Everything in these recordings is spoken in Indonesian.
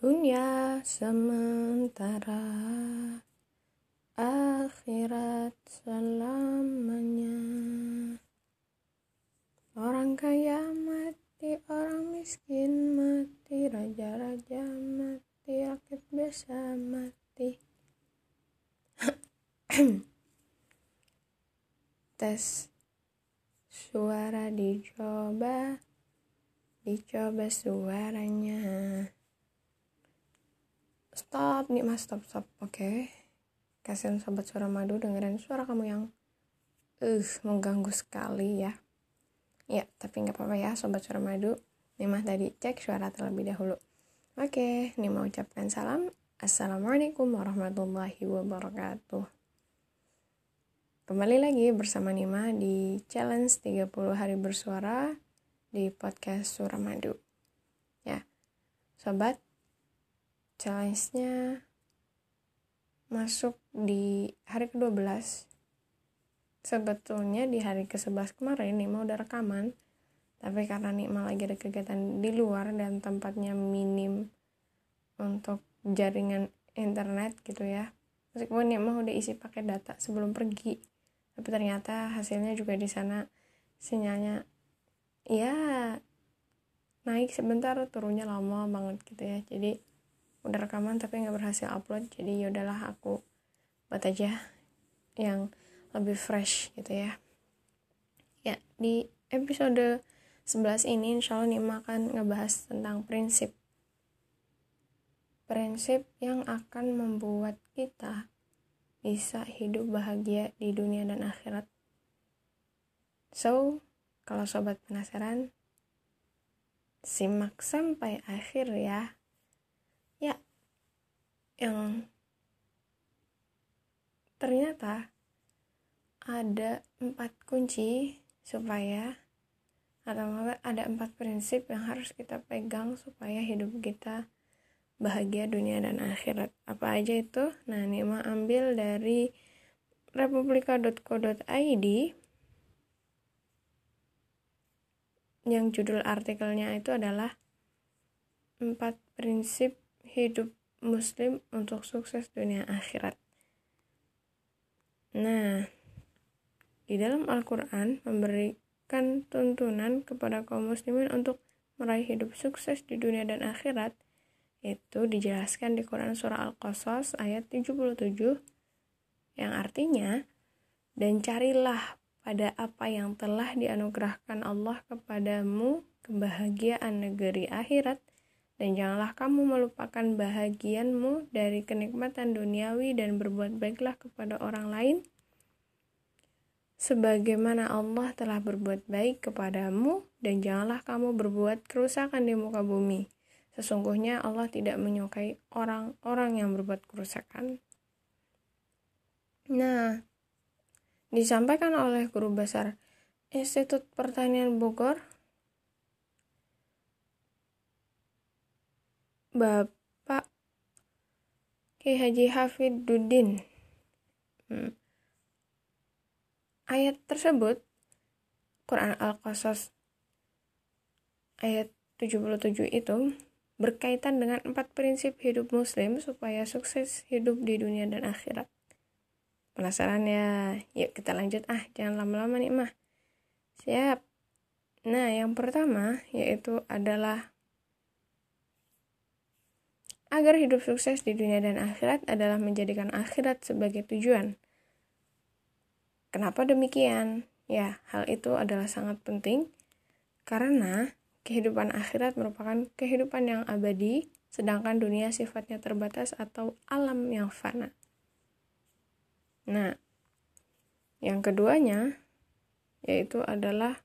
Dunia sementara. Akhirat selamanya. Orang kaya mati, orang miskin mati Raja-raja mati, rakyat biasa mati. Tes Suara dicoba Dicoba suaranya stop nih mas stop stop. Oke. Okay. kasihan sobat suara madu dengerin suara kamu yang uh mengganggu sekali ya. Ya tapi nggak apa-apa ya sobat suara madu. Nih mas tadi cek suara terlebih dahulu. Oke okay, nih mau ucapkan salam. Assalamualaikum warahmatullahi wabarakatuh. Kembali lagi bersama Nima di challenge 30 hari bersuara di podcast Suramadu ya sobat challenge-nya masuk di hari ke-12 sebetulnya di hari ke-11 kemarin Nima udah rekaman. Tapi karena Nima lagi ada kegiatan di luar dan tempatnya minim untuk jaringan internet gitu ya meskipun Nima udah isi pakai data sebelum pergi tapi ternyata hasilnya juga di sana sinyalnya ya naik sebentar turunnya lama banget gitu ya. Jadi udah rekaman tapi nggak berhasil upload jadi yaudahlah aku buat aja yang lebih fresh gitu ya. Ya di episode 11 ini insya Allah Nima akan ngebahas tentang prinsip. Prinsip yang akan membuat kita bisa hidup bahagia di dunia dan akhirat. So kalau sobat penasaran simak sampai akhir ya ya yang ternyata ada empat kunci supaya atau ada empat prinsip yang harus kita pegang supaya hidup kita bahagia dunia dan akhirat. Apa aja itu? Nah ini mah ambil dari republika.co.id yang judul artikelnya itu adalah empat prinsip hidup muslim untuk sukses dunia akhirat. Nah, di dalam Al-Quran memberikan tuntunan kepada kaum muslimin untuk meraih hidup sukses di dunia dan akhirat itu dijelaskan di Quran surah Al-Qasas ayat 77 yang artinya dan carilah pada apa yang telah dianugerahkan Allah kepadamu kebahagiaan negeri akhirat dan janganlah kamu melupakan bahagianmu dari kenikmatan duniawi dan berbuat baiklah kepada orang lain. Sebagaimana Allah telah berbuat baik kepadamu dan janganlah kamu berbuat kerusakan di muka bumi. Sesungguhnya Allah tidak menyukai orang-orang yang berbuat kerusakan. Nah disampaikan oleh guru besar Institut Pertanian Bogor Bapak Ki Haji Hafiduddin. Hmm. Ayat tersebut Quran Al-Qasas ayat 77 itu berkaitan dengan empat prinsip hidup muslim supaya sukses hidup di dunia dan akhirat. Penasaran ya? Yuk kita lanjut ah, jangan lama-lama nih mah. Siap. Nah, yang pertama yaitu adalah agar hidup sukses di dunia dan akhirat adalah menjadikan akhirat sebagai tujuan. Kenapa demikian? Ya, hal itu adalah sangat penting karena kehidupan akhirat merupakan kehidupan yang abadi, sedangkan dunia sifatnya terbatas atau alam yang fana. Nah, yang keduanya yaitu adalah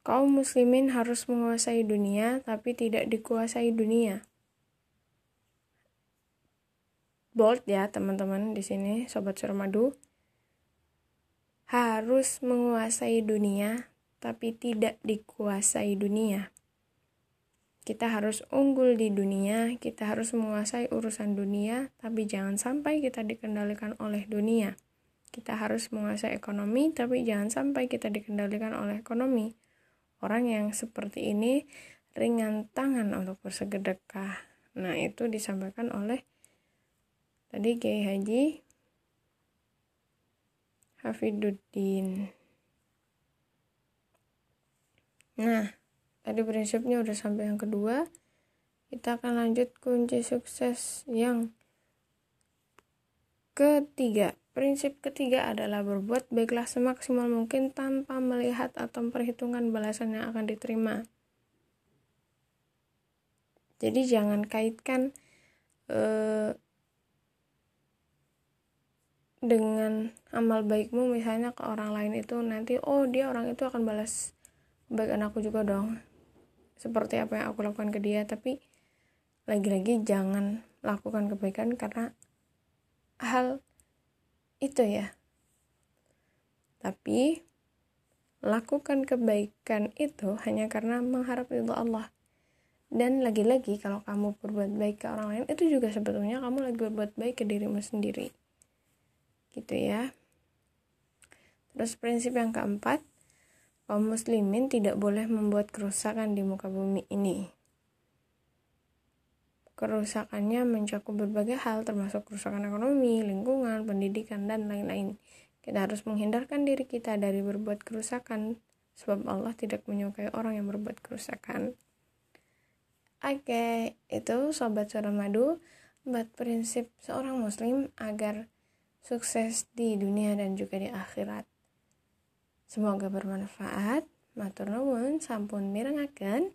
Kaum muslimin harus menguasai dunia, tapi tidak dikuasai dunia. Bold ya teman-teman di sini, sobat surmadu. Harus menguasai dunia, tapi tidak dikuasai dunia. Kita harus unggul di dunia, kita harus menguasai urusan dunia, tapi jangan sampai kita dikendalikan oleh dunia. Kita harus menguasai ekonomi, tapi jangan sampai kita dikendalikan oleh ekonomi Orang yang seperti ini ringan tangan untuk bersedekah. Nah itu disampaikan oleh tadi Kiai Haji Hafiduddin nah tadi prinsipnya udah sampai yang kedua. Kita akan lanjut kunci sukses yang ketiga prinsip ketiga adalah berbuat baiklah semaksimal mungkin tanpa melihat atau perhitungan balasan yang akan diterima. Jadi jangan kaitkan eh, dengan amal baikmu misalnya ke orang lain itu nanti oh dia orang itu akan balas kebaikan aku juga dong. Seperti apa yang aku lakukan ke dia tapi lagi-lagi jangan lakukan kebaikan karena hal itu ya. Tapi lakukan kebaikan itu hanya karena mengharap ridho Allah. Dan lagi-lagi kalau kamu berbuat baik ke orang lain itu juga sebetulnya kamu lagi berbuat baik ke dirimu sendiri. Gitu ya. Terus prinsip yang keempat kaum muslimin tidak boleh membuat kerusakan di muka bumi ini kerusakannya mencakup berbagai hal termasuk kerusakan ekonomi, lingkungan, pendidikan, dan lain-lain. Kita harus menghindarkan diri kita dari berbuat kerusakan sebab Allah tidak menyukai orang yang berbuat kerusakan. Oke, itu sobat suara madu buat prinsip seorang muslim agar sukses di dunia dan juga di akhirat. Semoga bermanfaat. Matur nuwun sampun mirengaken.